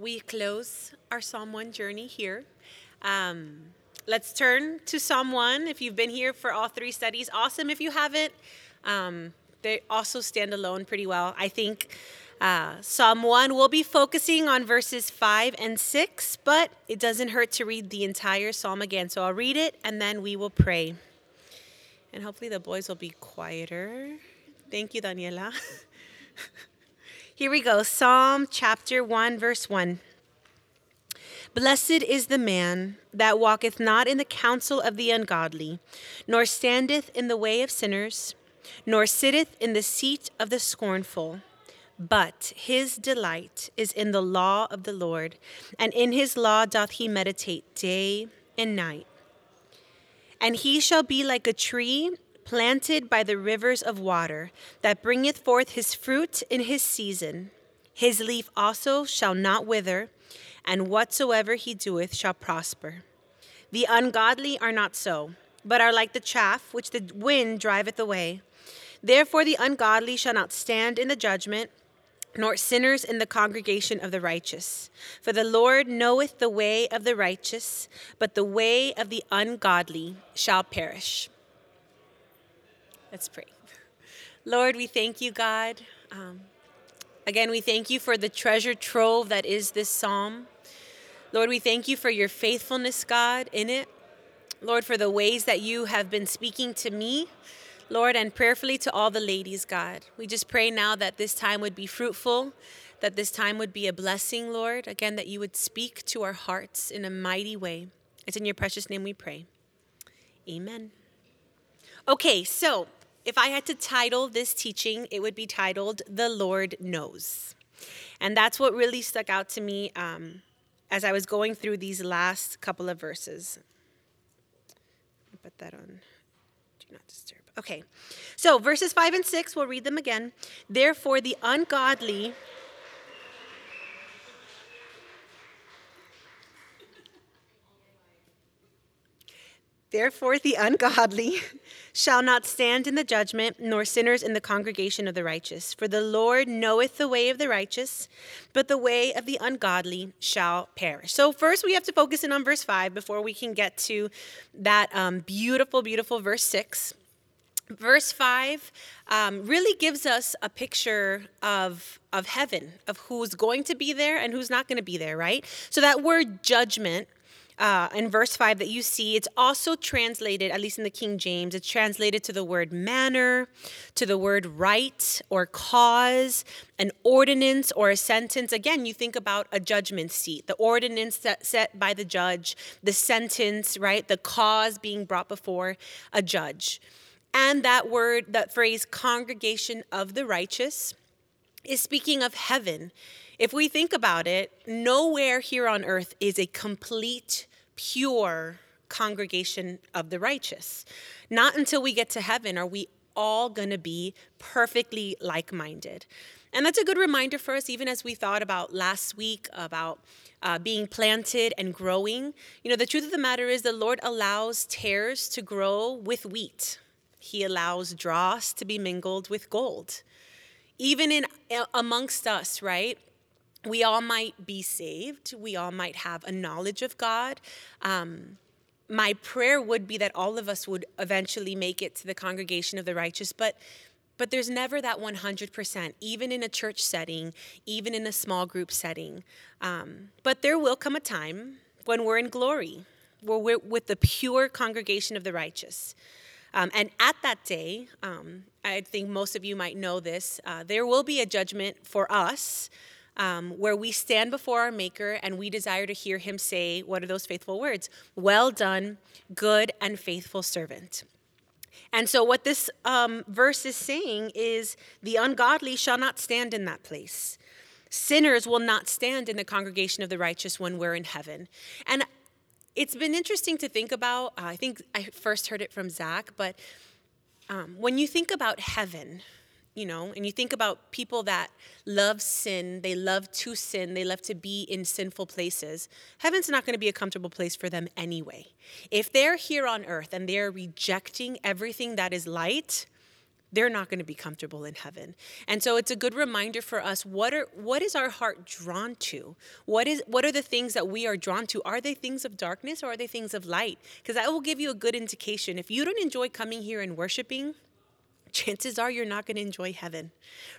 we close our Psalm 1 journey here. Um, let's turn to Psalm 1. If you've been here for all three studies, awesome. If you haven't, um, they also stand alone pretty well. I think uh, Psalm 1 will be focusing on verses 5 and 6, but it doesn't hurt to read the entire psalm again. So I'll read it and then we will pray. And hopefully the boys will be quieter. Thank you, Daniela. Here we go Psalm chapter 1, verse 1. Blessed is the man that walketh not in the counsel of the ungodly, nor standeth in the way of sinners, nor sitteth in the seat of the scornful. But his delight is in the law of the Lord, and in his law doth he meditate day and night. And he shall be like a tree planted by the rivers of water, that bringeth forth his fruit in his season. His leaf also shall not wither, and whatsoever he doeth shall prosper. The ungodly are not so, but are like the chaff which the wind driveth away. Therefore, the ungodly shall not stand in the judgment, nor sinners in the congregation of the righteous. For the Lord knoweth the way of the righteous, but the way of the ungodly shall perish. Let's pray. Lord, we thank you, God. Um, again, we thank you for the treasure trove that is this psalm. Lord, we thank you for your faithfulness, God, in it. Lord, for the ways that you have been speaking to me, Lord, and prayerfully to all the ladies, God. We just pray now that this time would be fruitful, that this time would be a blessing, Lord. Again, that you would speak to our hearts in a mighty way. It's in your precious name we pray. Amen. Okay, so if I had to title this teaching, it would be titled The Lord Knows. And that's what really stuck out to me um, as I was going through these last couple of verses. Put that on. Do not disturb. Okay, so verses 5 and 6, we'll read them again. Therefore, the ungodly Therefore, the ungodly shall not stand in the judgment, nor sinners in the congregation of the righteous. For the Lord knoweth the way of the righteous, but the way of the ungodly shall perish. So, first, we have to focus in on verse 5 before we can get to that um, beautiful, beautiful verse 6. Verse 5 um, really gives us a picture of, of heaven, of who's going to be there and who's not going to be there, right? So, that word judgment uh, in verse 5 that you see, it's also translated, at least in the King James, it's translated to the word manner, to the word right or cause, an ordinance or a sentence. Again, you think about a judgment seat, the ordinance that set by the judge, the sentence, right? The cause being brought before a judge. And that word, that phrase, congregation of the righteous, is speaking of heaven. If we think about it, nowhere here on earth is a complete pure congregation of the righteous. Not until we get to heaven are we all going to be perfectly like minded. And that's a good reminder for us, even as we thought about last week about uh, being planted and growing. You know, the truth of the matter is the Lord allows tares to grow with wheat, He allows dross to be mingled with gold. Even in amongst us, right? We all might be saved. We all might have a knowledge of God. Um, my prayer would be that all of us would eventually make it to the congregation of the righteous, but but there's never that 100%, even in a church setting, even in a small group setting. Um, but there will come a time when we're in glory, where we're with the pure congregation of the righteous. Um, and at that day, um, I think most of you might know this, uh, there will be a judgment for us um, where we stand before our Maker and we desire to hear Him say, What are those faithful words? Well done, good and faithful servant. And so, what this um, verse is saying is the ungodly shall not stand in that place. Sinners will not stand in the congregation of the righteous when we're in heaven. And it's been interesting to think about. Uh, I think I first heard it from Zach, but um, when you think about heaven, you know, and you think about people that love sin, they love to sin, they love to be in sinful places, heaven's not going to be a comfortable place for them anyway. If they're here on earth and they're rejecting everything that is light, they're not going to be comfortable in heaven. And so it's a good reminder for us what are what is our heart drawn to? What is what are the things that we are drawn to? Are they things of darkness or are they things of light? Because that will give you a good indication. If you don't enjoy coming here and worshiping, chances are you're not going to enjoy heaven,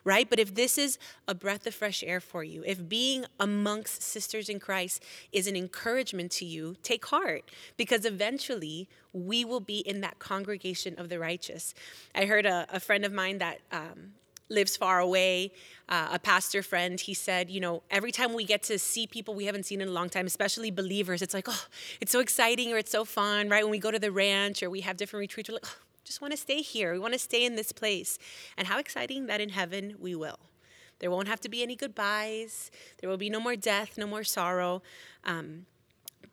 right? But if this is a breath of fresh air for you, if being amongst sisters in Christ is an encouragement to you, take heart because eventually we will be in that congregation of the righteous. I heard a, a friend of mine that um, lives far away, uh, a pastor friend, he said, you know, every time we get to see people we haven't seen in a long time, especially believers, it's like, oh, it's so exciting or it's so fun, right? When we go to the ranch or we have different retreats, we're like, oh, just want to stay here. We want to stay in this place. And how exciting that in heaven we will. There won't have to be any goodbyes. There will be no more death, no more sorrow. Um,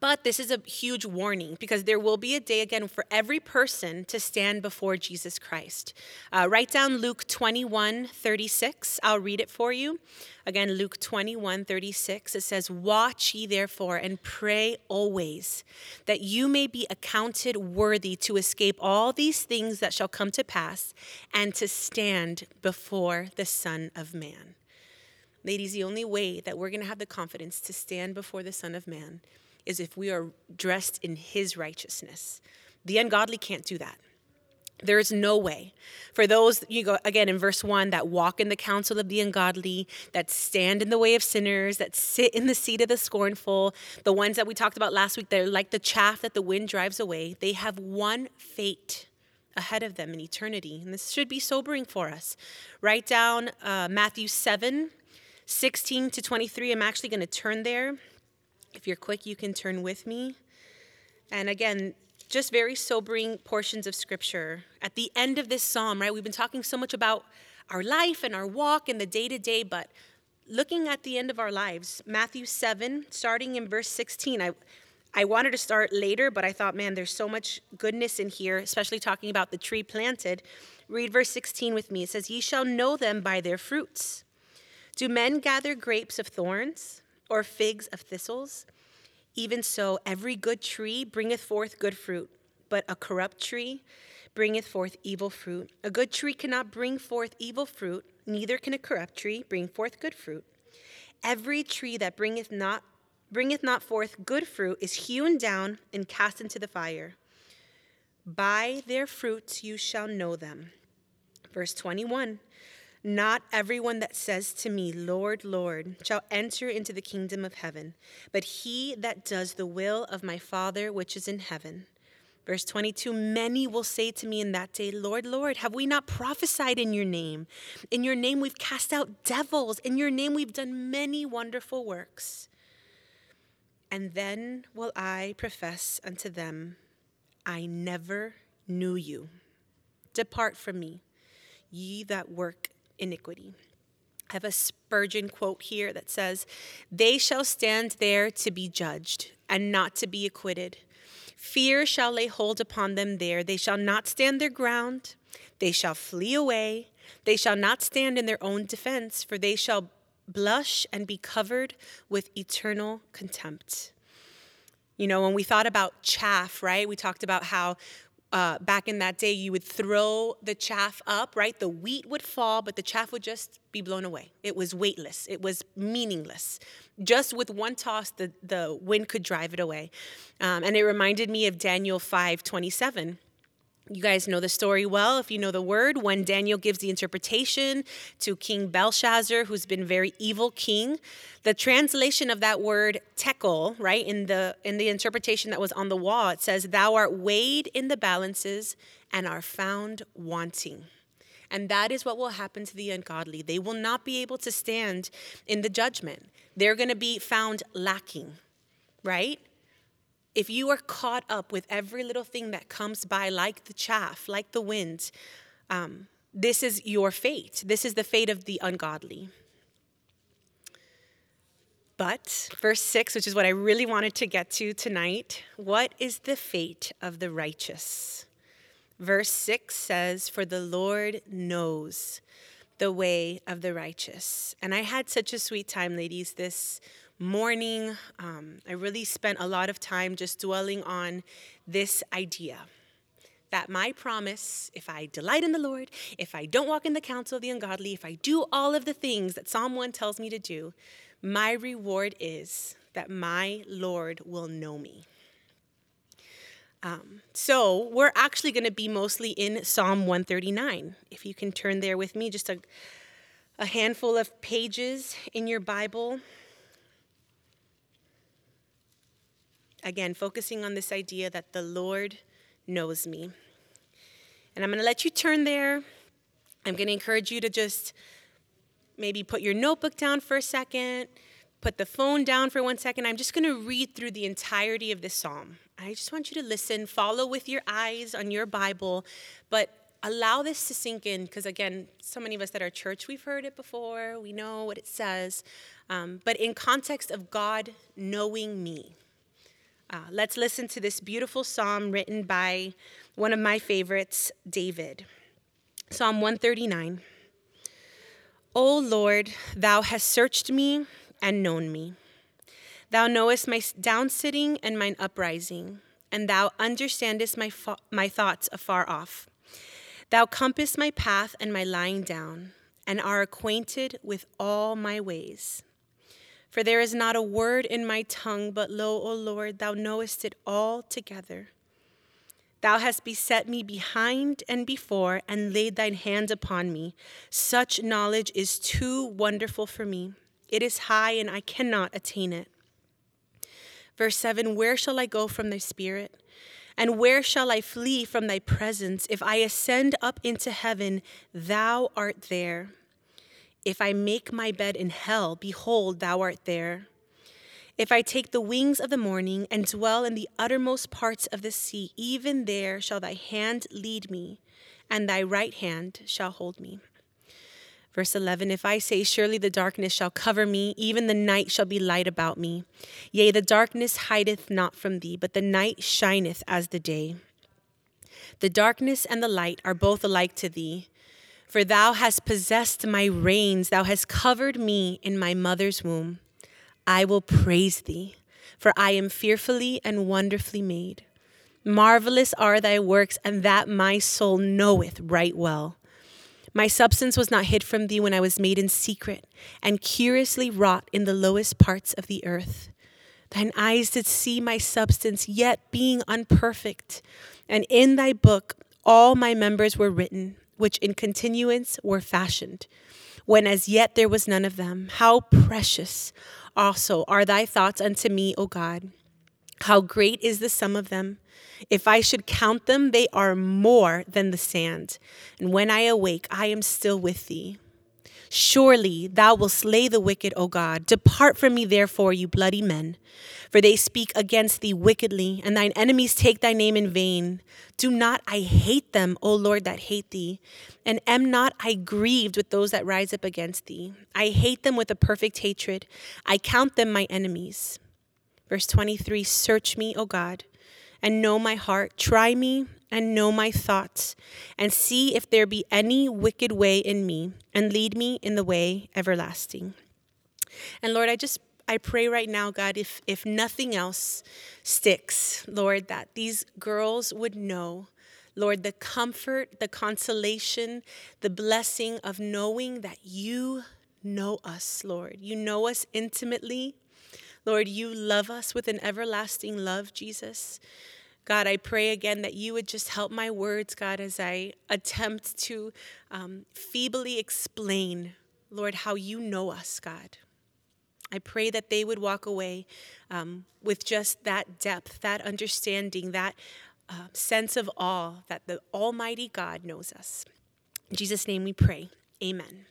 but this is a huge warning because there will be a day again for every person to stand before Jesus Christ. Uh, write down Luke 21 36. I'll read it for you. Again, Luke 21 36. It says, Watch ye therefore and pray always, that you may be accounted worthy to escape all these things that shall come to pass and to stand before the Son of Man. Ladies, the only way that we're going to have the confidence to stand before the Son of Man is if we are dressed in his righteousness. The ungodly can't do that. There is no way. For those, you go again in verse 1, that walk in the counsel of the ungodly, that stand in the way of sinners, that sit in the seat of the scornful, the ones that we talked about last week, they're like the chaff that the wind drives away. They have one fate ahead of them in eternity. And this should be sobering for us. Write down uh, Matthew 7 16 to 23. I'm actually going to turn there. If you're quick, you can turn with me. And again, just very sobering portions of scripture. At the end of this psalm, right, we've been talking so much about our life and our walk and the day to day, but looking at the end of our lives, Matthew 7, starting in verse 16, I, I wanted to start later, but I thought, man, there's so much goodness in here, especially talking about the tree planted. Read verse 16 with me. It says, Ye shall know them by their fruits. Do men gather grapes of thorns or figs of thistles? Even so, every good tree bringeth forth good fruit, but a corrupt tree bringeth forth evil fruit. A good tree cannot bring forth evil fruit, neither can a corrupt tree bring forth good fruit. Every tree that bringeth not bringeth not forth good fruit is hewn down and cast into the fire. By their fruits you shall know them. Verse 21 not everyone that says to me, Lord, Lord, shall enter into the kingdom of heaven, but he that does the will of my Father which is in heaven. Verse 22 Many will say to me in that day, Lord, Lord, have we not prophesied in your name? In your name we've cast out devils. In your name we've done many wonderful works. And then will I profess unto them, I never knew you. Depart from me, ye that work iniquity. I have a Spurgeon quote here that says, They shall stand there to be judged and not to be acquitted. Fear shall lay hold upon them there. They shall not stand their ground. They shall flee away. They shall not stand in their own defense, for they shall blush and be covered with eternal contempt. You know, when we thought about chaff, right? We talked about how uh, back in that day, you would throw the chaff up, right? The wheat would fall, but the chaff would just be blown away. It was weightless, it was meaningless. Just with one toss, the, the wind could drive it away. Um, and it reminded me of Daniel 5 27 you guys know the story well if you know the word. When Daniel gives the interpretation to King Belshazzar, who's been very evil king, the translation of that word tekel, right, in the in the interpretation that was on the wall, it says, Thou art weighed in the balances and are found wanting. And that is what will happen to the ungodly. They will not be able to stand in the judgment. They're going to be found lacking, right? If you are caught up with every little thing that comes by, like the chaff, like the wind, um, this is your fate. This is the fate of the ungodly. But, verse 6, which is what I really wanted to get to tonight, what is the fate of the righteous? Verse 6 says, For the Lord knows the way of the righteous. And I had such a sweet time, ladies, this morning. Um, I really spent a lot of time just dwelling on this idea that my promise, if I delight in the Lord, if I don't walk in the counsel of the ungodly, if I do all of the things that Psalm 1 tells me to do, my reward is that my Lord will know me. Um, so we're actually going to be mostly in Psalm 139. If you can turn there with me, just a, a handful of pages in your Bible. Again, focusing on this idea that the Lord knows me. And I'm going to let you turn there. I'm going to encourage you to just maybe put your notebook down for a second, put the phone down for one second. I'm just going to read through the entirety of this psalm. I just want you to listen, follow with your eyes on your Bible, but allow this to sink in because, again, so many of us that are church, we've heard it before, we know what it says. Um, but in context of God knowing me, uh, let's listen to this beautiful psalm written by one of my favorites, David. Psalm 139. O Lord, thou hast searched me and known me. Thou knowest my downsitting and mine uprising, and thou understandest my, fo- my thoughts afar off. Thou compassest my path and my lying down, and are acquainted with all my ways. For there is not a word in my tongue, but lo, O Lord, thou knowest it all together. Thou hast beset me behind and before, and laid thine hand upon me. Such knowledge is too wonderful for me. It is high, and I cannot attain it. Verse 7 Where shall I go from thy spirit? And where shall I flee from thy presence? If I ascend up into heaven, thou art there. If I make my bed in hell, behold, thou art there. If I take the wings of the morning and dwell in the uttermost parts of the sea, even there shall thy hand lead me, and thy right hand shall hold me. Verse 11 If I say, Surely the darkness shall cover me, even the night shall be light about me. Yea, the darkness hideth not from thee, but the night shineth as the day. The darkness and the light are both alike to thee. For thou hast possessed my reins, thou hast covered me in my mother's womb. I will praise thee, for I am fearfully and wonderfully made. Marvelous are thy works, and that my soul knoweth right well. My substance was not hid from thee when I was made in secret, and curiously wrought in the lowest parts of the earth. Thine eyes did see my substance, yet being unperfect, and in thy book all my members were written which in continuance were fashioned, when as yet there was none of them. How precious also are thy thoughts unto me, O God! How great is the sum of them! If I should count them, they are more than the sand. And when I awake, I am still with thee. Surely thou wilt slay the wicked, O God. Depart from me, therefore, you bloody men. For they speak against thee wickedly, and thine enemies take thy name in vain. Do not I hate them, O Lord, that hate thee? And am not I grieved with those that rise up against thee? I hate them with a perfect hatred. I count them my enemies. Verse 23 Search me, O God, and know my heart. Try me and know my thoughts, and see if there be any wicked way in me, and lead me in the way everlasting. And Lord, I just I pray right now, God, if if nothing else sticks, Lord, that these girls would know, Lord, the comfort, the consolation, the blessing of knowing that you know us, Lord. You know us intimately. Lord, you love us with an everlasting love, Jesus. God, I pray again that you would just help my words, God, as I attempt to um, feebly explain, Lord, how you know us, God. I pray that they would walk away um, with just that depth, that understanding, that uh, sense of awe that the Almighty God knows us. In Jesus' name we pray. Amen.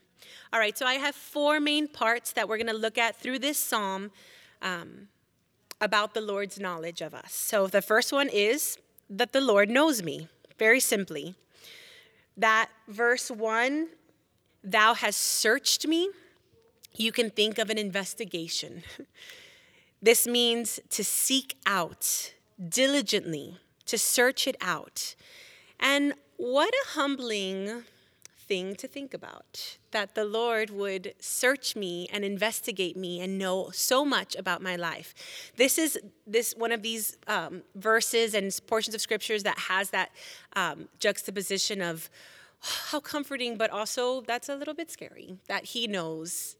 All right, so I have four main parts that we're going to look at through this psalm. Um, about the Lord's knowledge of us. So the first one is that the Lord knows me, very simply. That verse 1, thou hast searched me, you can think of an investigation. This means to seek out diligently, to search it out. And what a humbling thing to think about that the Lord would search me and investigate me and know so much about my life. This is this one of these um, verses and portions of scriptures that has that um, juxtaposition of how comforting, but also that's a little bit scary that He knows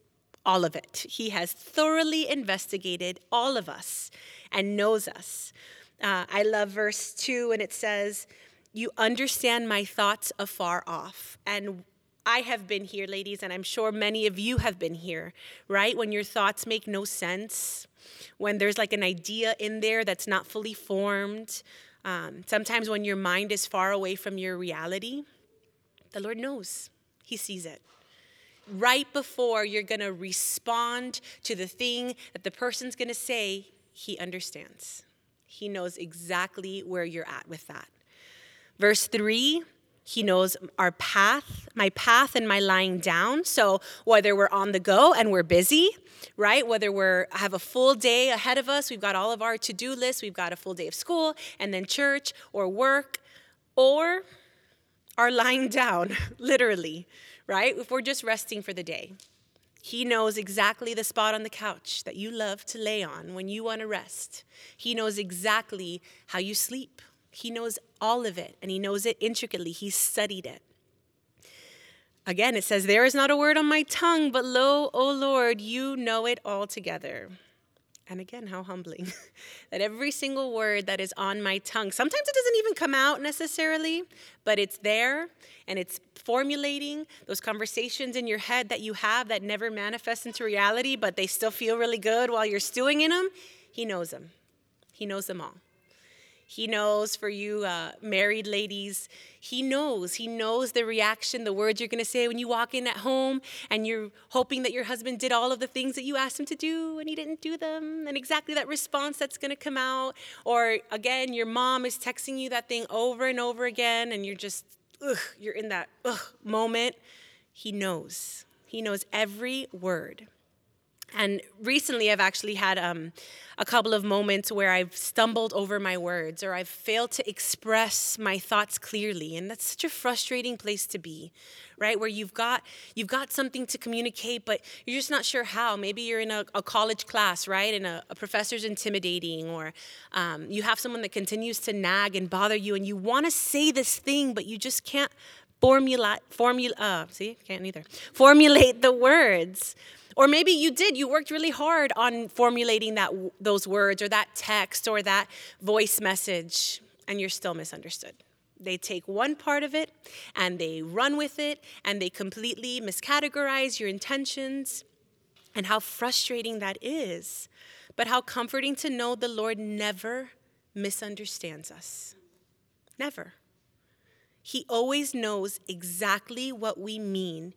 all of it. He has thoroughly investigated all of us and knows us. Uh, I love verse 2, and it says, You understand my thoughts afar off. And I have been here, ladies, and I'm sure many of you have been here, right? When your thoughts make no sense, when there's like an idea in there that's not fully formed, um, sometimes when your mind is far away from your reality, the Lord knows, He sees it. Right before you're gonna respond to the thing that the person's gonna say, He understands. He knows exactly where you're at with that. Verse 3 he knows our path, my path and my lying down. So whether we're on the go and we're busy, right? Whether we're have a full day ahead of us, we've got all of our to-do lists, we've got a full day of school and then church or work, or are lying down, literally, right? If we're just resting for the day. He knows exactly the spot on the couch that you love to lay on when you want to rest. He knows exactly how you sleep. He knows all of it and he knows it intricately. He studied it. Again, it says, There is not a word on my tongue, but lo, O Lord, you know it altogether. And again, how humbling that every single word that is on my tongue, sometimes it doesn't even come out necessarily, but it's there and it's formulating those conversations in your head that you have that never manifest into reality, but they still feel really good while you're stewing in them. He knows them, He knows them all. He knows for you uh, married ladies, He knows. He knows the reaction, the words you're going to say when you walk in at home and you're hoping that your husband did all of the things that you asked him to do and he didn't do them, and exactly that response that's going to come out. Or again, your mom is texting you that thing over and over again and you're just, ugh, you're in that ugh moment. He knows. He knows every word. And recently, I've actually had um, a couple of moments where I've stumbled over my words or I've failed to express my thoughts clearly, and that's such a frustrating place to be, right? Where you've got you've got something to communicate, but you're just not sure how. Maybe you're in a, a college class, right, and a, a professor's intimidating, or um, you have someone that continues to nag and bother you, and you want to say this thing, but you just can't formulate formula. Uh, see, can't either formulate the words. Or maybe you did, you worked really hard on formulating that, those words or that text or that voice message, and you're still misunderstood. They take one part of it and they run with it and they completely miscategorize your intentions. And how frustrating that is. But how comforting to know the Lord never misunderstands us. Never. He always knows exactly what we mean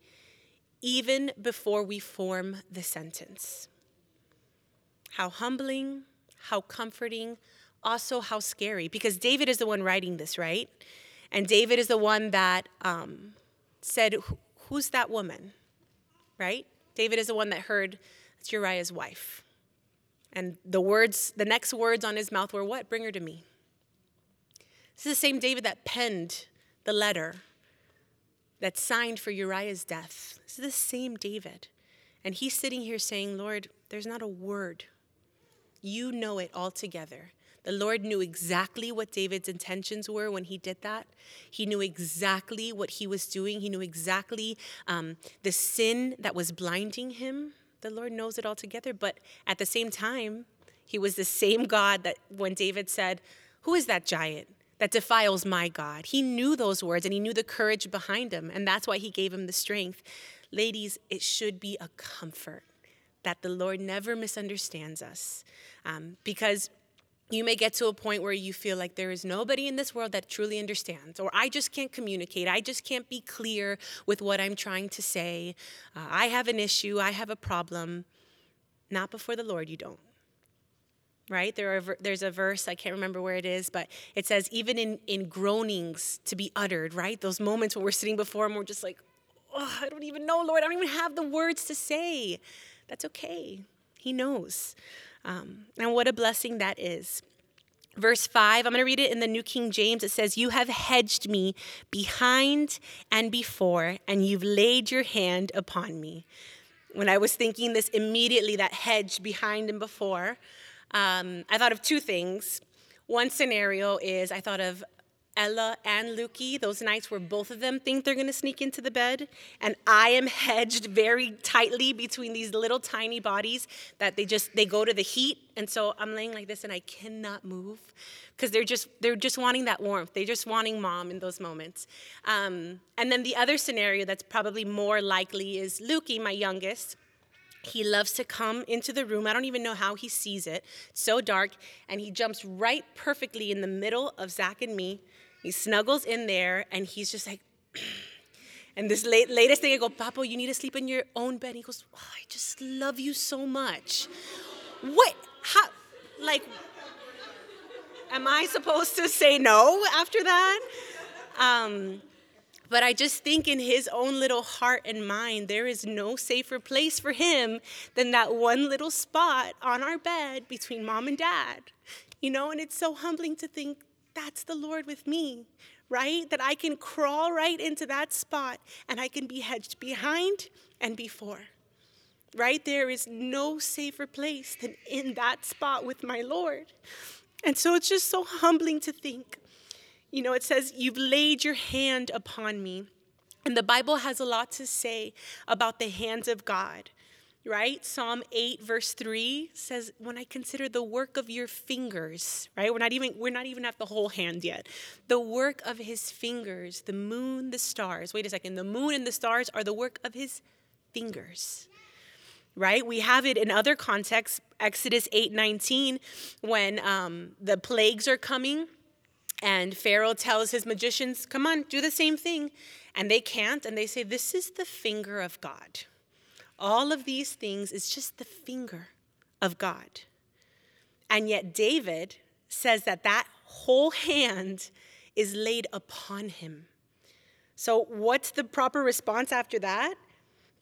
even before we form the sentence. How humbling, how comforting, also how scary, because David is the one writing this, right? And David is the one that um, said, Who's that woman? Right? David is the one that heard it's Uriah's wife. And the words, the next words on his mouth were, What? Bring her to me. This is the same David that penned the letter that signed for Uriah's death. This is the same David. And he's sitting here saying, Lord, there's not a word. You know it altogether. The Lord knew exactly what David's intentions were when he did that. He knew exactly what he was doing. He knew exactly um, the sin that was blinding him. The Lord knows it altogether. But at the same time, he was the same God that when David said, Who is that giant? That defiles my God. He knew those words and he knew the courage behind them, and that's why he gave him the strength. Ladies, it should be a comfort that the Lord never misunderstands us um, because you may get to a point where you feel like there is nobody in this world that truly understands, or I just can't communicate. I just can't be clear with what I'm trying to say. Uh, I have an issue. I have a problem. Not before the Lord, you don't right? There are, there's a verse, I can't remember where it is, but it says, even in, in groanings to be uttered, right? Those moments when we're sitting before Him, we're just like, oh, I don't even know, Lord. I don't even have the words to say. That's okay. He knows. Um, and what a blessing that is. Verse 5, I'm going to read it in the New King James. It says, You have hedged me behind and before, and you've laid your hand upon me. When I was thinking this immediately, that hedge behind and before, um, I thought of two things. One scenario is I thought of Ella and Lukey, those nights where both of them think they're gonna sneak into the bed, and I am hedged very tightly between these little tiny bodies that they just they go to the heat, and so I'm laying like this and I cannot move because they're just they're just wanting that warmth. They're just wanting mom in those moments. Um, and then the other scenario that's probably more likely is Lukey, my youngest. He loves to come into the room. I don't even know how he sees it. It's so dark. And he jumps right perfectly in the middle of Zach and me he snuggles in there and he's just like, and this late, latest thing, I go, Papo, you need to sleep in your own bed. he goes, oh, I just love you so much. What? How? Like, am I supposed to say no after that? Um, but I just think in his own little heart and mind, there is no safer place for him than that one little spot on our bed between mom and dad. You know, and it's so humbling to think that's the Lord with me, right? That I can crawl right into that spot and I can be hedged behind and before, right? There is no safer place than in that spot with my Lord. And so it's just so humbling to think. You know, it says, You've laid your hand upon me. And the Bible has a lot to say about the hands of God right? Psalm 8 verse 3 says when I consider the work of your fingers, right? We're not even we're not even at the whole hand yet. The work of his fingers, the moon, the stars. Wait a second. The moon and the stars are the work of his fingers. Right? We have it in other contexts, Exodus 8:19 when um, the plagues are coming and Pharaoh tells his magicians, "Come on, do the same thing." And they can't and they say this is the finger of God all of these things is just the finger of God. And yet, David says that that whole hand is laid upon him. So, what's the proper response after that?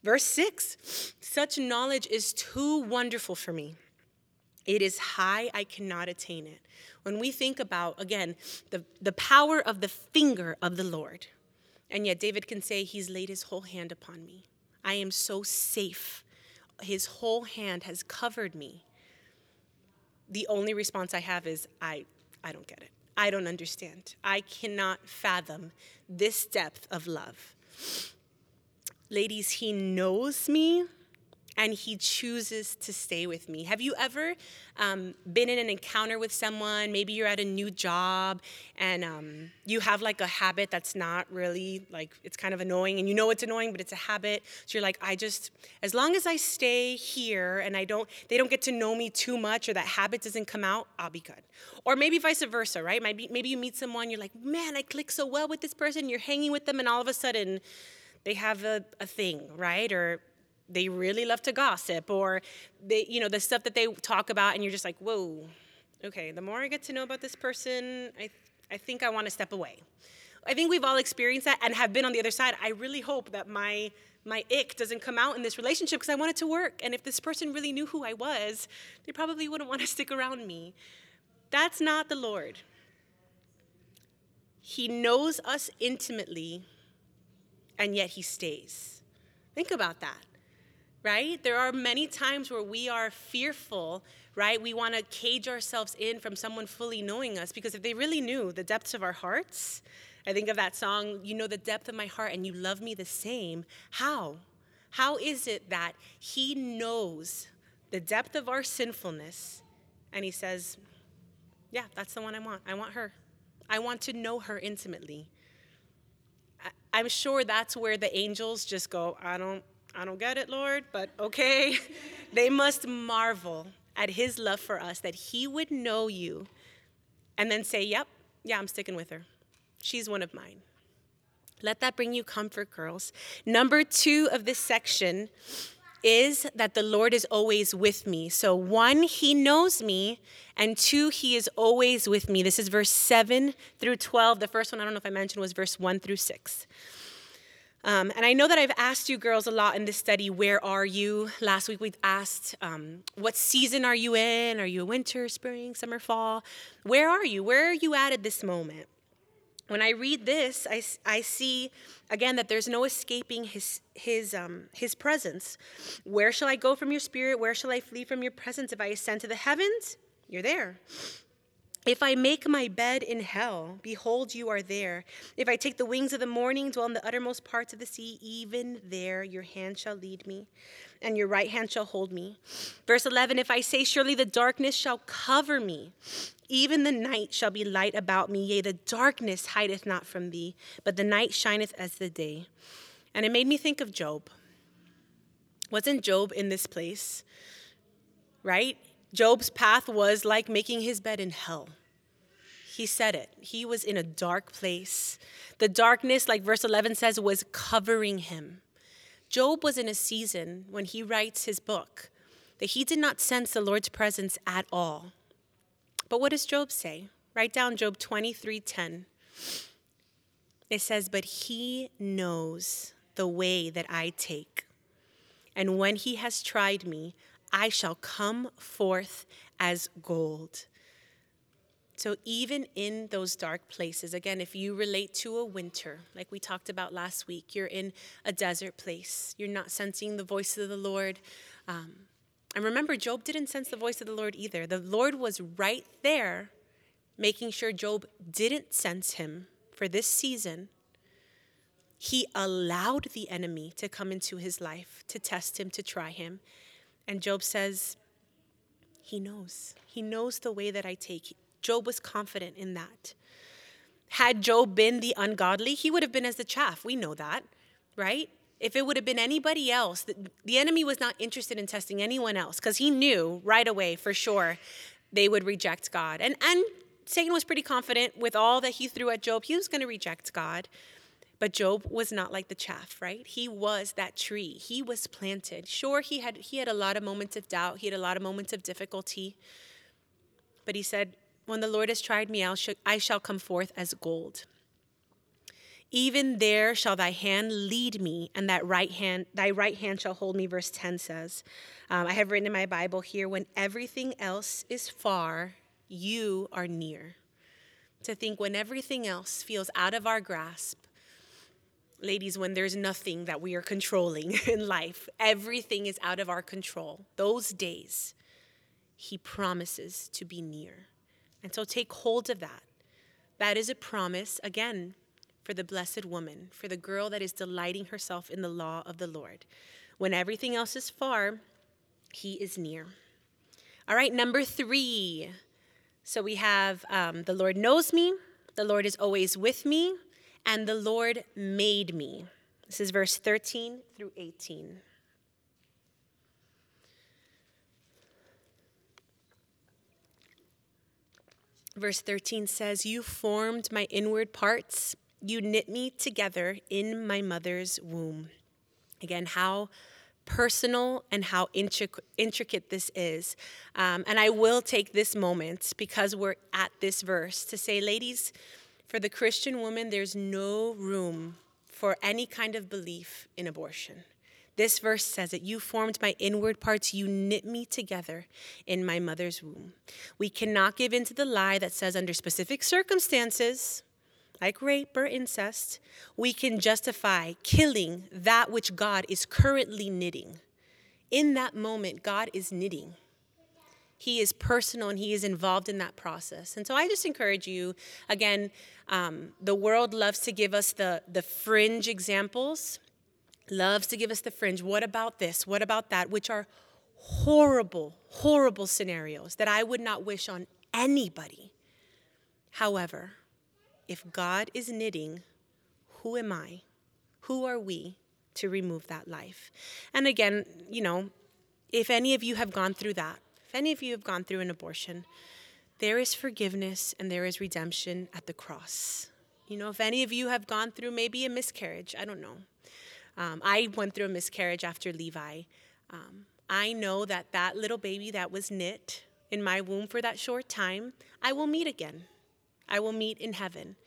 Verse 6 Such knowledge is too wonderful for me. It is high, I cannot attain it. When we think about, again, the, the power of the finger of the Lord, and yet David can say, He's laid his whole hand upon me. I am so safe. His whole hand has covered me. The only response I have is, I, I don't get it. I don't understand. I cannot fathom this depth of love. Ladies, he knows me and he chooses to stay with me. Have you ever um, been in an encounter with someone? Maybe you're at a new job and um, you have like a habit that's not really like, it's kind of annoying and you know it's annoying, but it's a habit. So you're like, I just, as long as I stay here and I don't, they don't get to know me too much or that habit doesn't come out, I'll be good. Or maybe vice versa, right? Maybe, maybe you meet someone, you're like, man, I click so well with this person, you're hanging with them, and all of a sudden, they have a, a thing, right? Or they really love to gossip or they you know the stuff that they talk about and you're just like whoa okay the more i get to know about this person i, I think i want to step away. I think we've all experienced that and have been on the other side. I really hope that my my ick doesn't come out in this relationship because i want it to work. And if this person really knew who i was they probably wouldn't want to stick around me. That's not the lord. He knows us intimately and yet he stays. Think about that right? There are many times where we are fearful, right? We want to cage ourselves in from someone fully knowing us because if they really knew the depths of our hearts, I think of that song, You Know the Depth of My Heart and You Love Me the Same. How? How is it that He knows the depth of our sinfulness and He says, Yeah, that's the one I want. I want her. I want to know her intimately. I'm sure that's where the angels just go, I don't I don't get it, Lord, but okay. they must marvel at his love for us, that he would know you and then say, Yep, yeah, I'm sticking with her. She's one of mine. Let that bring you comfort, girls. Number two of this section is that the Lord is always with me. So, one, He knows me, and two, He is always with me. This is verse 7 through 12. The first one, I don't know if I mentioned, was verse 1 through 6. Um, and I know that I've asked you girls a lot in this study, where are you? Last week we asked, um, what season are you in? Are you a winter, spring, summer, fall? Where are you? Where are you at at this moment? When I read this, I, I see again that there's no escaping his, his, um, his presence. Where shall I go from your spirit? Where shall I flee from your presence? If I ascend to the heavens, you're there. If I make my bed in hell, behold, you are there. If I take the wings of the morning, dwell in the uttermost parts of the sea, even there your hand shall lead me, and your right hand shall hold me. Verse 11 If I say, Surely the darkness shall cover me, even the night shall be light about me. Yea, the darkness hideth not from thee, but the night shineth as the day. And it made me think of Job. Wasn't Job in this place? Right? Job's path was like making his bed in hell. He said it. He was in a dark place. The darkness, like verse 11 says, was covering him. Job was in a season when he writes his book that he did not sense the Lord's presence at all. But what does Job say? Write down Job 23:10. It says, "But he knows the way that I take. And when he has tried me, I shall come forth as gold. So, even in those dark places, again, if you relate to a winter, like we talked about last week, you're in a desert place, you're not sensing the voice of the Lord. Um, and remember, Job didn't sense the voice of the Lord either. The Lord was right there, making sure Job didn't sense him for this season. He allowed the enemy to come into his life to test him, to try him. And Job says, He knows. He knows the way that I take. Job was confident in that. Had Job been the ungodly, he would have been as the chaff. We know that, right? If it would have been anybody else, the enemy was not interested in testing anyone else because he knew right away for sure they would reject God. And, and Satan was pretty confident with all that he threw at Job, he was going to reject God. But Job was not like the chaff, right? He was that tree. He was planted. Sure, he had he had a lot of moments of doubt. He had a lot of moments of difficulty. But he said, "When the Lord has tried me, I shall come forth as gold." Even there shall thy hand lead me, and that right hand, thy right hand shall hold me. Verse 10 says, um, I have written in my Bible here, when everything else is far, you are near. To think when everything else feels out of our grasp, ladies, when there's nothing that we are controlling in life, everything is out of our control, those days, He promises to be near. And so take hold of that. That is a promise, again, for the blessed woman, for the girl that is delighting herself in the law of the Lord. When everything else is far, He is near. All right, number three. So we have um, the Lord knows me, the Lord is always with me, and the Lord made me. This is verse 13 through 18. Verse 13 says, You formed my inward parts, you knit me together in my mother's womb. Again, how personal and how intric- intricate this is. Um, and I will take this moment because we're at this verse to say, ladies, for the Christian woman, there's no room for any kind of belief in abortion. This verse says it You formed my inward parts, you knit me together in my mother's womb. We cannot give in to the lie that says, under specific circumstances, like rape or incest, we can justify killing that which God is currently knitting. In that moment, God is knitting. He is personal and He is involved in that process. And so I just encourage you, again, um, the world loves to give us the, the fringe examples, loves to give us the fringe. What about this? What about that? Which are horrible, horrible scenarios that I would not wish on anybody. However, if God is knitting, who am I? Who are we to remove that life? And again, you know, if any of you have gone through that, if any of you have gone through an abortion, there is forgiveness and there is redemption at the cross. You know, if any of you have gone through maybe a miscarriage, I don't know. Um, I went through a miscarriage after Levi. Um, I know that that little baby that was knit in my womb for that short time, I will meet again. I will meet in heaven.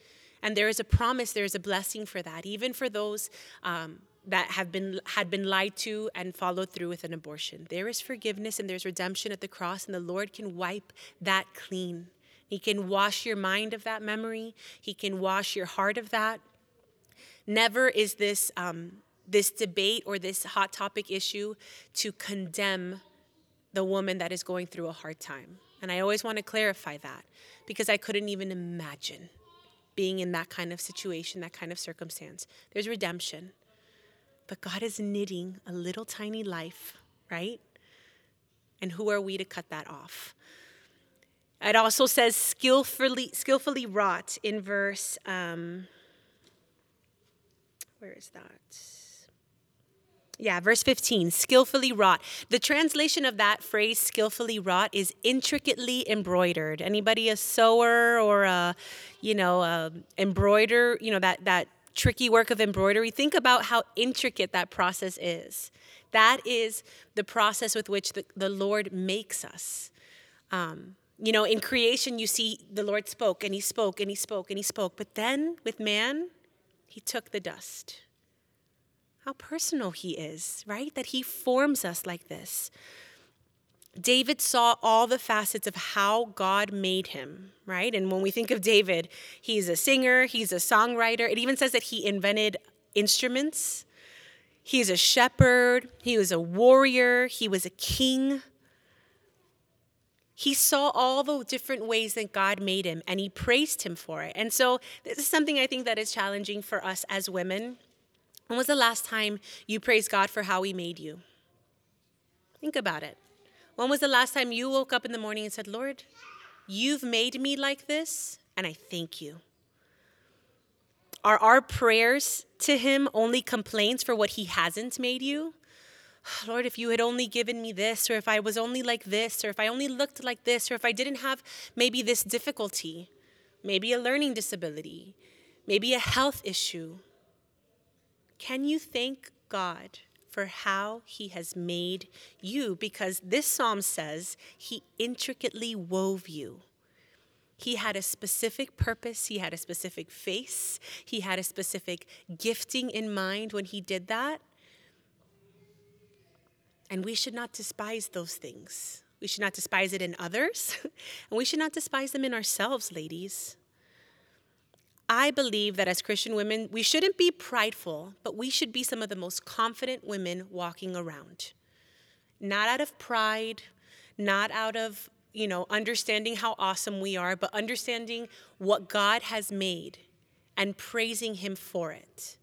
And there is a promise, there is a blessing for that, even for those um, that have been had been lied to and followed through with an abortion. There is forgiveness and there's redemption at the cross, and the Lord can wipe that clean. He can wash your mind of that memory. He can wash your heart of that. Never is this um, this debate or this hot topic issue to condemn the woman that is going through a hard time. And I always want to clarify that because I couldn't even imagine being in that kind of situation, that kind of circumstance. There's redemption. But God is knitting a little tiny life, right? And who are we to cut that off? It also says skillfully, skillfully wrought in verse, um, where is that? Yeah, verse 15, skillfully wrought. The translation of that phrase, skillfully wrought, is intricately embroidered. Anybody a sewer or a, you know, a embroider, you know, that, that tricky work of embroidery, think about how intricate that process is. That is the process with which the, the Lord makes us. Um, you know, in creation, you see the Lord spoke and he spoke and he spoke and he spoke. But then with man, he took the dust how personal he is, right? That he forms us like this. David saw all the facets of how God made him, right? And when we think of David, he's a singer, he's a songwriter. It even says that he invented instruments. He's a shepherd, he was a warrior, he was a king. He saw all the different ways that God made him and he praised him for it. And so, this is something I think that is challenging for us as women when was the last time you praised God for how He made you? Think about it. When was the last time you woke up in the morning and said, Lord, you've made me like this, and I thank you? Are our prayers to Him only complaints for what He hasn't made you? Lord, if you had only given me this, or if I was only like this, or if I only looked like this, or if I didn't have maybe this difficulty, maybe a learning disability, maybe a health issue, can you thank God for how He has made you? Because this psalm says He intricately wove you. He had a specific purpose, He had a specific face, He had a specific gifting in mind when He did that. And we should not despise those things. We should not despise it in others, and we should not despise them in ourselves, ladies. I believe that as Christian women, we shouldn't be prideful, but we should be some of the most confident women walking around. Not out of pride, not out of, you know, understanding how awesome we are, but understanding what God has made and praising him for it.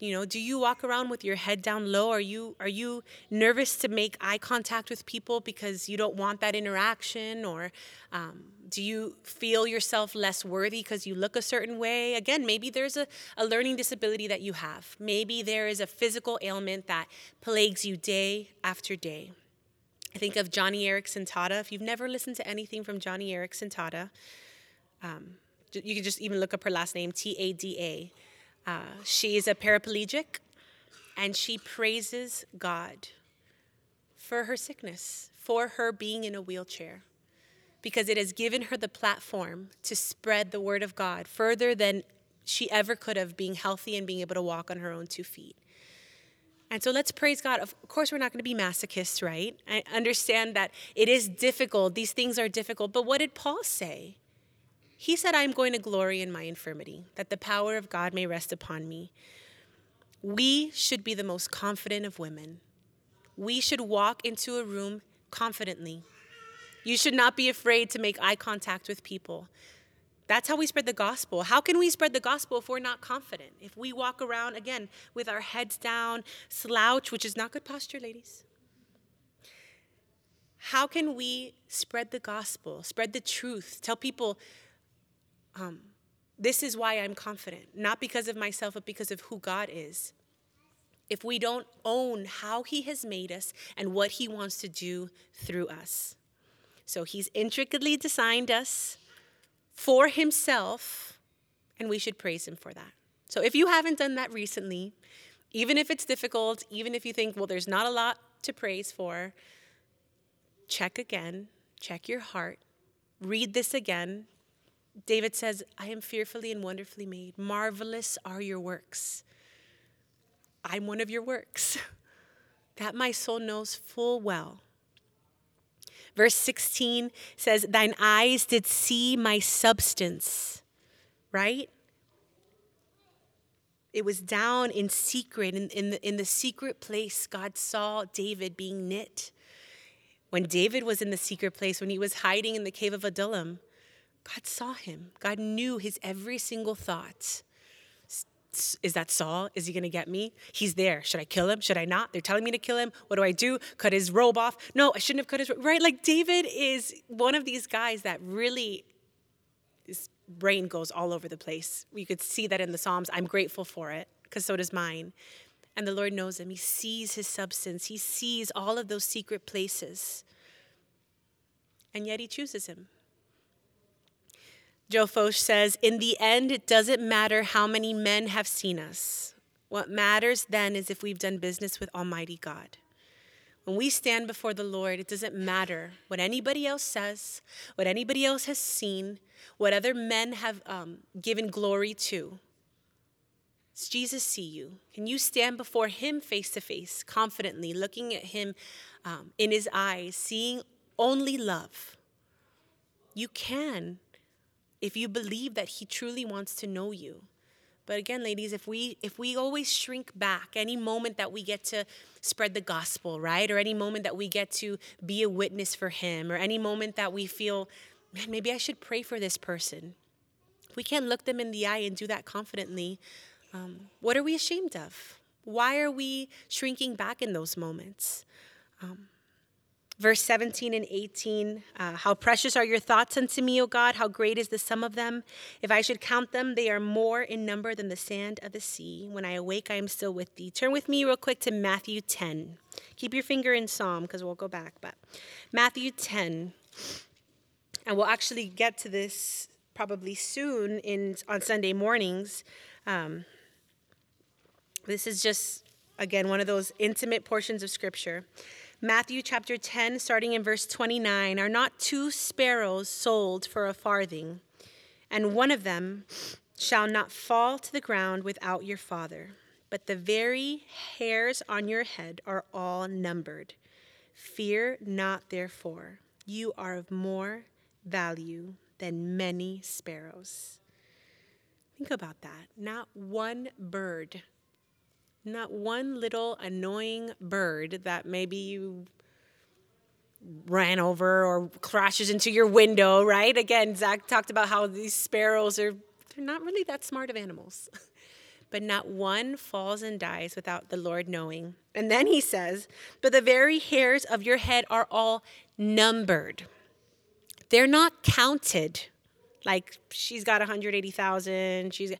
You know, do you walk around with your head down low? Are you are you nervous to make eye contact with people because you don't want that interaction, or um, do you feel yourself less worthy because you look a certain way? Again, maybe there's a, a learning disability that you have. Maybe there is a physical ailment that plagues you day after day. I think of Joni Eareckson Tada. If you've never listened to anything from Joni Eareckson Tada, um, you can just even look up her last name, T A D A. Uh, she is a paraplegic and she praises God for her sickness, for her being in a wheelchair, because it has given her the platform to spread the word of God further than she ever could have, being healthy and being able to walk on her own two feet. And so let's praise God. Of course, we're not going to be masochists, right? I understand that it is difficult. These things are difficult. But what did Paul say? He said, I am going to glory in my infirmity, that the power of God may rest upon me. We should be the most confident of women. We should walk into a room confidently. You should not be afraid to make eye contact with people. That's how we spread the gospel. How can we spread the gospel if we're not confident? If we walk around, again, with our heads down, slouch, which is not good posture, ladies. How can we spread the gospel, spread the truth, tell people um, this is why I'm confident, not because of myself, but because of who God is. If we don't own how He has made us and what He wants to do through us. So He's intricately designed us for Himself, and we should praise Him for that. So if you haven't done that recently, even if it's difficult, even if you think, well, there's not a lot to praise for, check again, check your heart, read this again, David says, I am fearfully and wonderfully made. Marvelous are your works. I'm one of your works. That my soul knows full well. Verse 16 says, Thine eyes did see my substance, right? It was down in secret, in, in, the, in the secret place, God saw David being knit. When David was in the secret place, when he was hiding in the cave of Adullam, God saw him. God knew his every single thought. Is that Saul? Is he going to get me? He's there. Should I kill him? Should I not? They're telling me to kill him. What do I do? Cut his robe off? No, I shouldn't have cut his robe. Right? Like David is one of these guys that really his brain goes all over the place. You could see that in the Psalms. I'm grateful for it because so does mine. And the Lord knows him. He sees his substance. He sees all of those secret places. And yet he chooses him. Joe Focht says, In the end, it doesn't matter how many men have seen us. What matters then is if we've done business with Almighty God. When we stand before the Lord, it doesn't matter what anybody else says, what anybody else has seen, what other men have um, given glory to. Does Jesus see you? Can you stand before Him face to face, confidently, looking at Him um, in His eyes, seeing only love? You can if you believe that he truly wants to know you. But again, ladies, if we if we always shrink back any moment that we get to spread the gospel, right? Or any moment that we get to be a witness for him, or any moment that we feel, man, maybe I should pray for this person. If we can't look them in the eye and do that confidently, um, what are we ashamed of? Why are we shrinking back in those moments? Um, Verse 17 and 18 uh, How precious are your thoughts unto me, O God! How great is the sum of them! If I should count them, they are more in number than the sand of the sea. When I awake, I am still with thee. Turn with me real quick to Matthew 10. Keep your finger in Psalm because we'll go back. But Matthew 10, and we'll actually get to this probably soon in on Sunday mornings. Um, this is just again one of those intimate portions of Scripture. Matthew chapter 10, starting in verse 29 Are not two sparrows sold for a farthing, and one of them shall not fall to the ground without your Father? But the very hairs on your head are all numbered. Fear not, therefore, you are of more value than many sparrows. Think about that. Not one bird not one little annoying bird that maybe you ran over or crashes into your window, right? Again, Zach talked about how these sparrows are they're not really that smart of animals. but not one falls and dies without the Lord knowing. And then he says, But the very hairs of your head are all numbered. They're not counted. Like she's got 180,000, she's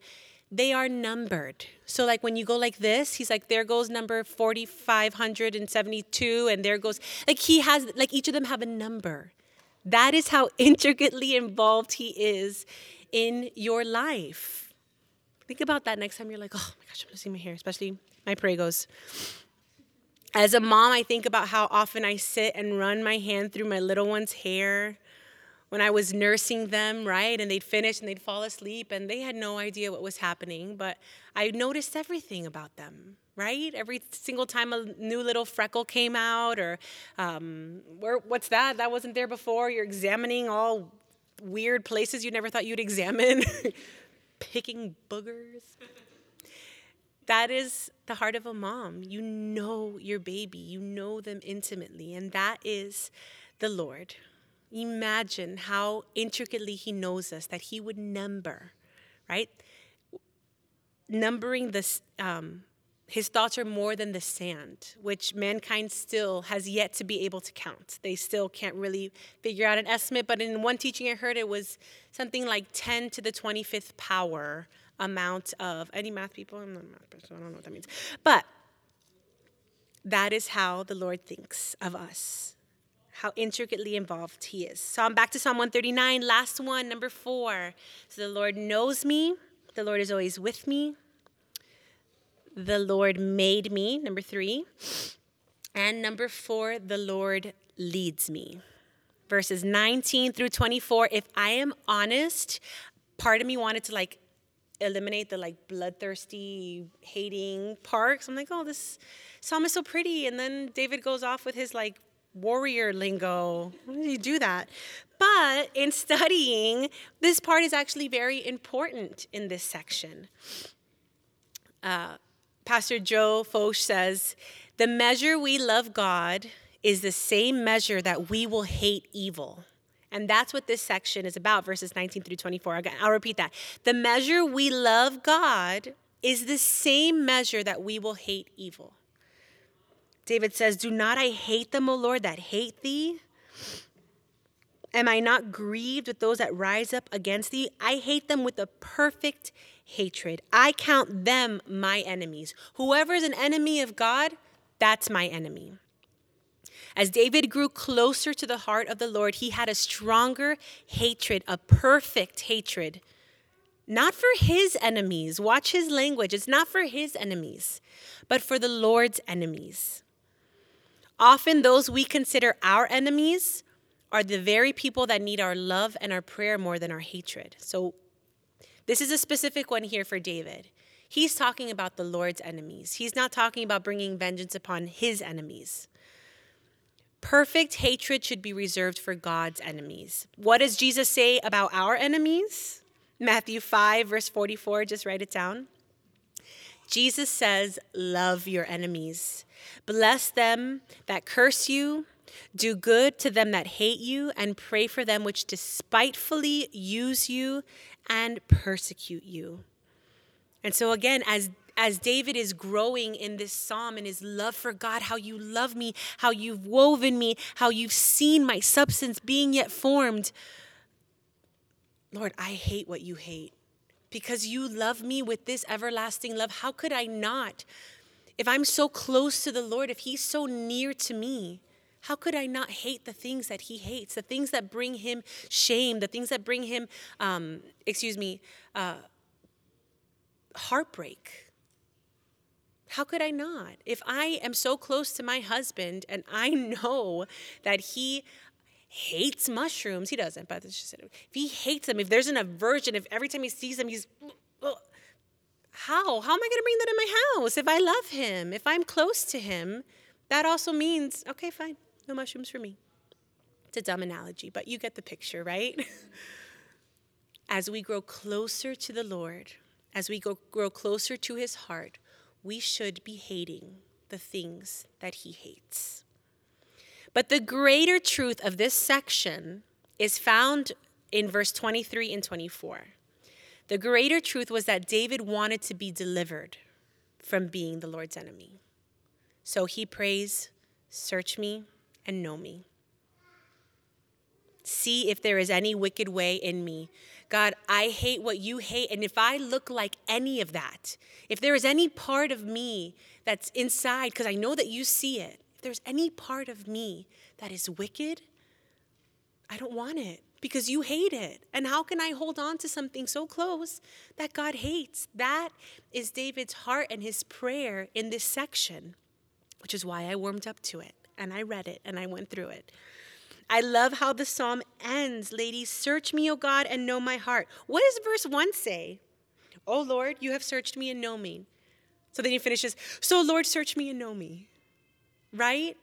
they are numbered. So, like when you go like this, he's like, there goes number 4,572, and there goes, like, he has, like, each of them have a number. That is how intricately involved he is in your life. Think about that next time you're like, oh my gosh, I'm losing my hair, especially my pregos. As a mom, I think about how often I sit and run my hand through my little one's hair when I was nursing them, right? And they'd finish and they'd fall asleep and they had no idea what was happening, but I noticed everything about them, right? Every single time a new little freckle came out or um, where, what's that? That wasn't there before. You're examining all weird places you never thought you'd examine, picking boogers. That is the heart of a mom. You know your baby, you know them intimately, and that is the Lord. Imagine how intricately He knows us, that He would number, right? Numbering this, um, His thoughts are more than the sand, which mankind still has yet to be able to count. They still can't really figure out an estimate, but in one teaching I heard, it was something like 10 to the 25th power amount of any math people. I'm not a math person, I don't know what that means. But that is how the Lord thinks of us how intricately involved he is. So I'm back to Psalm 139, last one, number four. So the Lord knows me, the Lord is always with me. The Lord made me, number three. And number four, the Lord leads me. verses 19 through 24. If I am honest, part of me wanted to like eliminate the like bloodthirsty, hating parts. I'm like, oh, this psalm is so pretty. And then David goes off with his like warrior lingo. Why did you do that? But in studying, this part is actually very important in this section. Uh, Pastor Joe Focht says, The measure we love God is the same measure that we will hate evil. And that's what this section is about, verses 19 through 24. Again, I'll repeat that. The measure we love God is the same measure that we will hate evil. David says, Do not I hate them, O Lord, that hate thee? Am I not grieved with those that rise up against thee? I hate them with a perfect hatred. I count them my enemies. Whoever is an enemy of God, that's my enemy. As David grew closer to the heart of the Lord, he had a stronger hatred, a perfect hatred. Not for his enemies, watch his language, it's not for his enemies, but for the Lord's enemies. Often, those we consider our enemies are the very people that need our love and our prayer more than our hatred. So, this is a specific one here for David. He's talking about the Lord's enemies. He's not talking about bringing vengeance upon his enemies. Perfect hatred should be reserved for God's enemies. What does Jesus say about our enemies? Matthew 5, verse 44, just write it down. Jesus says, Love your enemies, bless them that curse you, do good to them that hate you, and pray for them which despitefully use you and persecute you. And so, again, as as David is growing in this psalm in his love for God, how you love me, how you've woven me, how you've seen my substance being yet formed. Lord, I hate what you hate because you love me with this everlasting love. How could I not? If I'm so close to the Lord, if He's so near to me, how could I not hate the things that He hates, the things that bring Him shame, the things that bring Him, um, excuse me, uh, heartbreak? How could I not? If I am so close to my husband and I know that he hates mushrooms, he doesn't, but if he hates them, if there's an aversion, if every time he sees them, he's, how? How am I going to bring that in my house? If I love him, if I'm close to him, that also means, okay, fine, no mushrooms for me. It's a dumb analogy, but you get the picture, right? as we grow closer to the Lord, as we go, grow closer to his heart, we should be hating the things that he hates. But the greater truth of this section is found in verse 23 and 24. The greater truth was that David wanted to be delivered from being the Lord's enemy. So he prays, Search me and know me. See if there is any wicked way in me God, I hate what you hate. And if I look like any of that, if there is any part of me that's inside, because I know that you see it, if there's any part of me that is wicked, I don't want it because you hate it. And how can I hold on to something so close that God hates? That is David's heart and his prayer in this section, which is why I warmed up to it and I read it and I went through it. I love how the psalm ends. Ladies, search me, O God, and know my heart. What does verse 1 say? O Lord, you have searched me and know me. So then he finishes, So Lord, search me and know me. Right?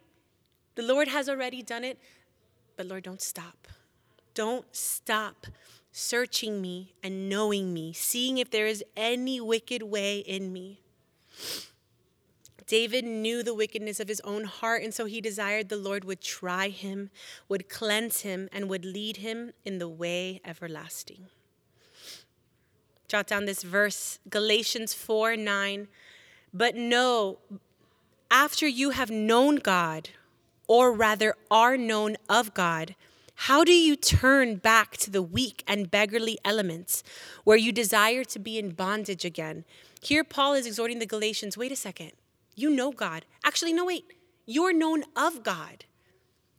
The Lord has already done it, but Lord, don't stop. Don't stop searching me and knowing me, seeing if there is any wicked way in me. David knew the wickedness of his own heart, and so he desired the Lord would try him, would cleanse him, and would lead him in the way everlasting. Jot down this verse, Galatians 4 9. But know, after you have known God, or rather are known of God, how do you turn back to the weak and beggarly elements where you desire to be in bondage again? Here, Paul is exhorting the Galatians wait a second. You know God. Actually, no, wait. You're known of God.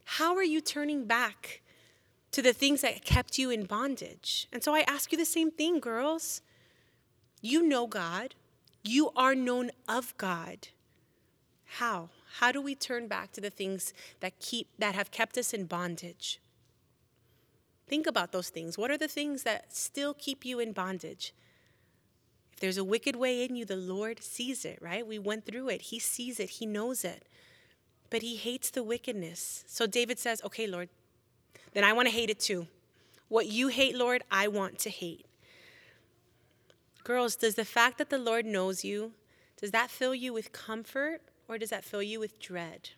How are you turning back to the things that kept you in bondage? And so I ask you the same thing, girls. You know God. You are known of God. How? How do we turn back to the things that keep that have kept us in bondage? Think about those things. What are the things that still keep you in bondage? If there's a wicked way in you, the Lord sees it, right? We went through it. He sees it, He knows it. But He hates the wickedness. So David says, Okay, Lord, then I want to hate it too. What you hate, Lord, I want to hate. Girls, does the fact that the Lord knows you, does that fill you with comfort or does that fill you with dread?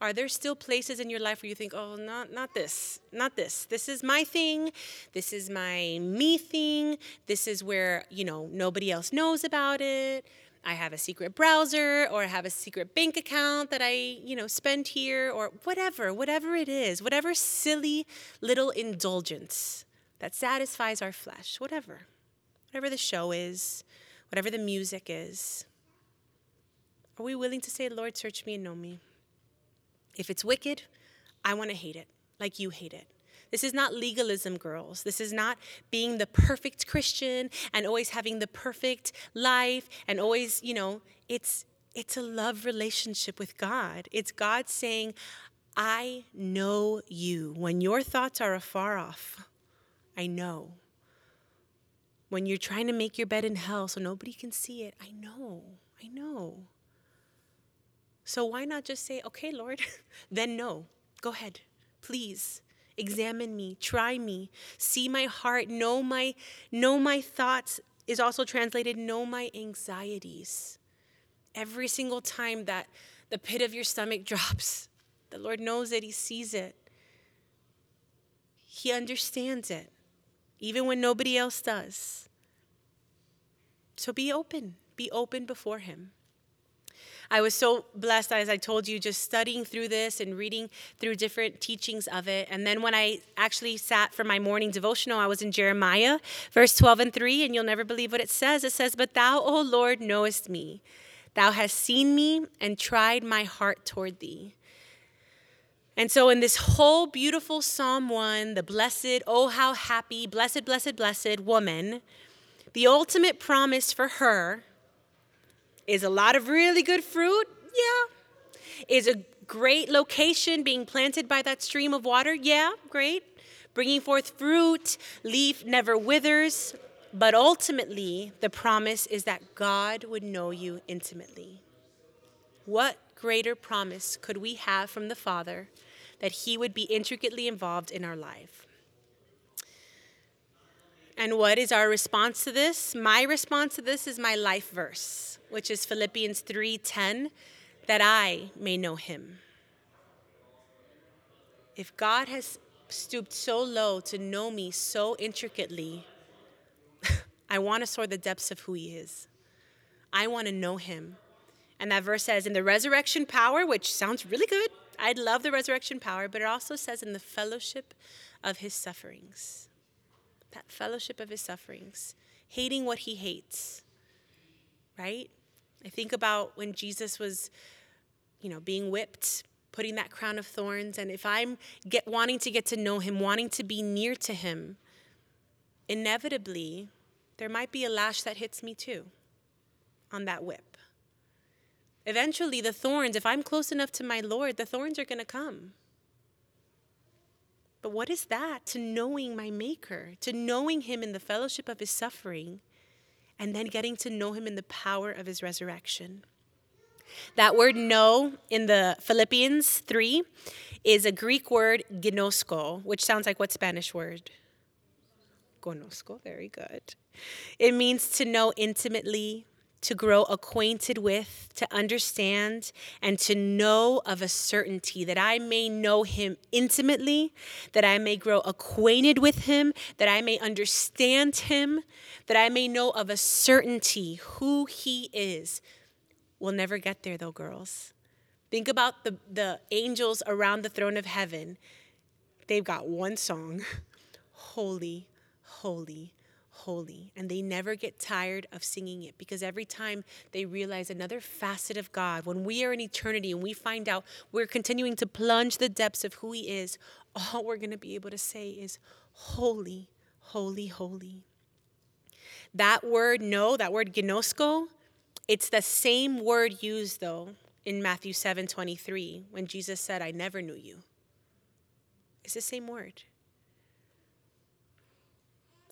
Are there still places in your life where you think, oh, not, not this, not this. This is my thing. This is my me thing. This is where, you know, nobody else knows about it. I have a secret browser or I have a secret bank account that I, you know, spend here or whatever, whatever it is, whatever silly little indulgence that satisfies our flesh, whatever, whatever the show is, whatever the music is. Are we willing to say, Lord, search me and know me? If it's wicked, I want to hate it like you hate it. This is not legalism, girls. This is not being the perfect Christian and always having the perfect life and always, you know, it's it's a love relationship with God. It's God saying, I know you. When your thoughts are afar off, I know. When you're trying to make your bed in hell so nobody can see it, I know. I know. So why not just say, okay, Lord, then no. Go ahead. Please examine me, try me, see my heart, know my know my thoughts is also translated know my anxieties. Every single time that the pit of your stomach drops, the Lord knows it, he sees it. He understands it, even when nobody else does. So be open, be open before him. I was so blessed, as I told you, just studying through this and reading through different teachings of it. And then when I actually sat for my morning devotional, I was in Jeremiah, verse 12 and 3, and you'll never believe what it says. It says, But thou, O Lord, knowest me. Thou hast seen me and tried my heart toward thee. And so, in this whole beautiful Psalm 1, the blessed, oh, how happy, blessed, blessed, blessed woman, the ultimate promise for her is a lot of really good fruit? Yeah. Is a great location being planted by that stream of water? Yeah, great. Bringing forth fruit, leaf never withers. But ultimately, the promise is that God would know you intimately. What greater promise could we have from the Father that He would be intricately involved in our life? And what is our response to this? My response to this is my life verse which is Philippians 3:10, that I may know him. If God has stooped so low to know me so intricately, I want to soar the depths of who he is. I want to know him. And that verse says, in the resurrection power, which sounds really good. I'd love the resurrection power, but it also says, in the fellowship of his sufferings. That fellowship of his sufferings, hating what he hates, right? I think about when Jesus was, you know, being whipped, putting that crown of thorns, and if I'm get wanting to get to know him, wanting to be near to him, inevitably there might be a lash that hits me too on that whip. Eventually, the thorns, if I'm close enough to my Lord, the thorns are going to come. But what is that to knowing my Maker, to knowing Him in the fellowship of His suffering? And then getting to know him in the power of his resurrection. That word know in the Philippians 3 is a Greek word ginosko, which sounds like what Spanish word? Conozco, very good. It means to know intimately, to grow acquainted with, to understand, and to know of a certainty that I may know him intimately, that I may grow acquainted with him, that I may understand him, that I may know of a certainty who he is. We'll never get there though, girls. Think about the, the angels around the throne of heaven. They've got one song Holy, holy, holy. And they never get tired of singing it because every time they realize another facet of God, when we are in eternity and we find out we're continuing to plunge the depths of who He is, all we're going to be able to say is, Holy, holy, holy. That word know, that word ginosko, it's the same word used though in Matthew 7 23 when Jesus said, I never knew you. It's the same word.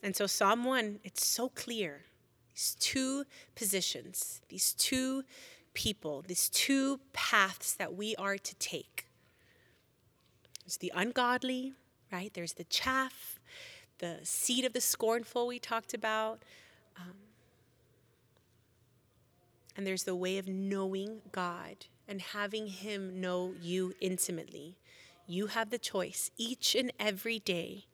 And so, Psalm 1, it's so clear. These two positions, these two people, these two paths that we are to take. There's the ungodly, right? There's the chaff, the seed of the scornful we talked about. Um, and there's the way of knowing God and having Him know you intimately. You have the choice each and every day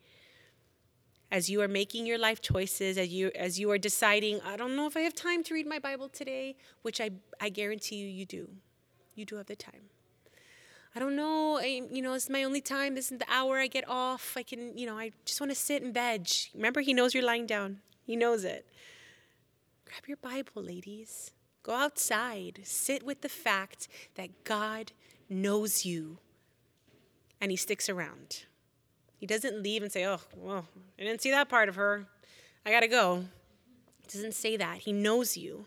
as you are making your life choices, as you as you are deciding, I don't know if I have time to read my Bible today, which I, I guarantee you you do. You do have the time. I don't know, I, you know, it's my only time. This is the hour I get off. I can, you know, I just want to sit and veg. Remember, he knows you're lying down. He knows it. Grab your Bible, ladies. Go outside. Sit with the fact that God knows you and he sticks around. He doesn't leave and say, Oh, well, I didn't see that part of her. I got to go. He doesn't say that. He knows you.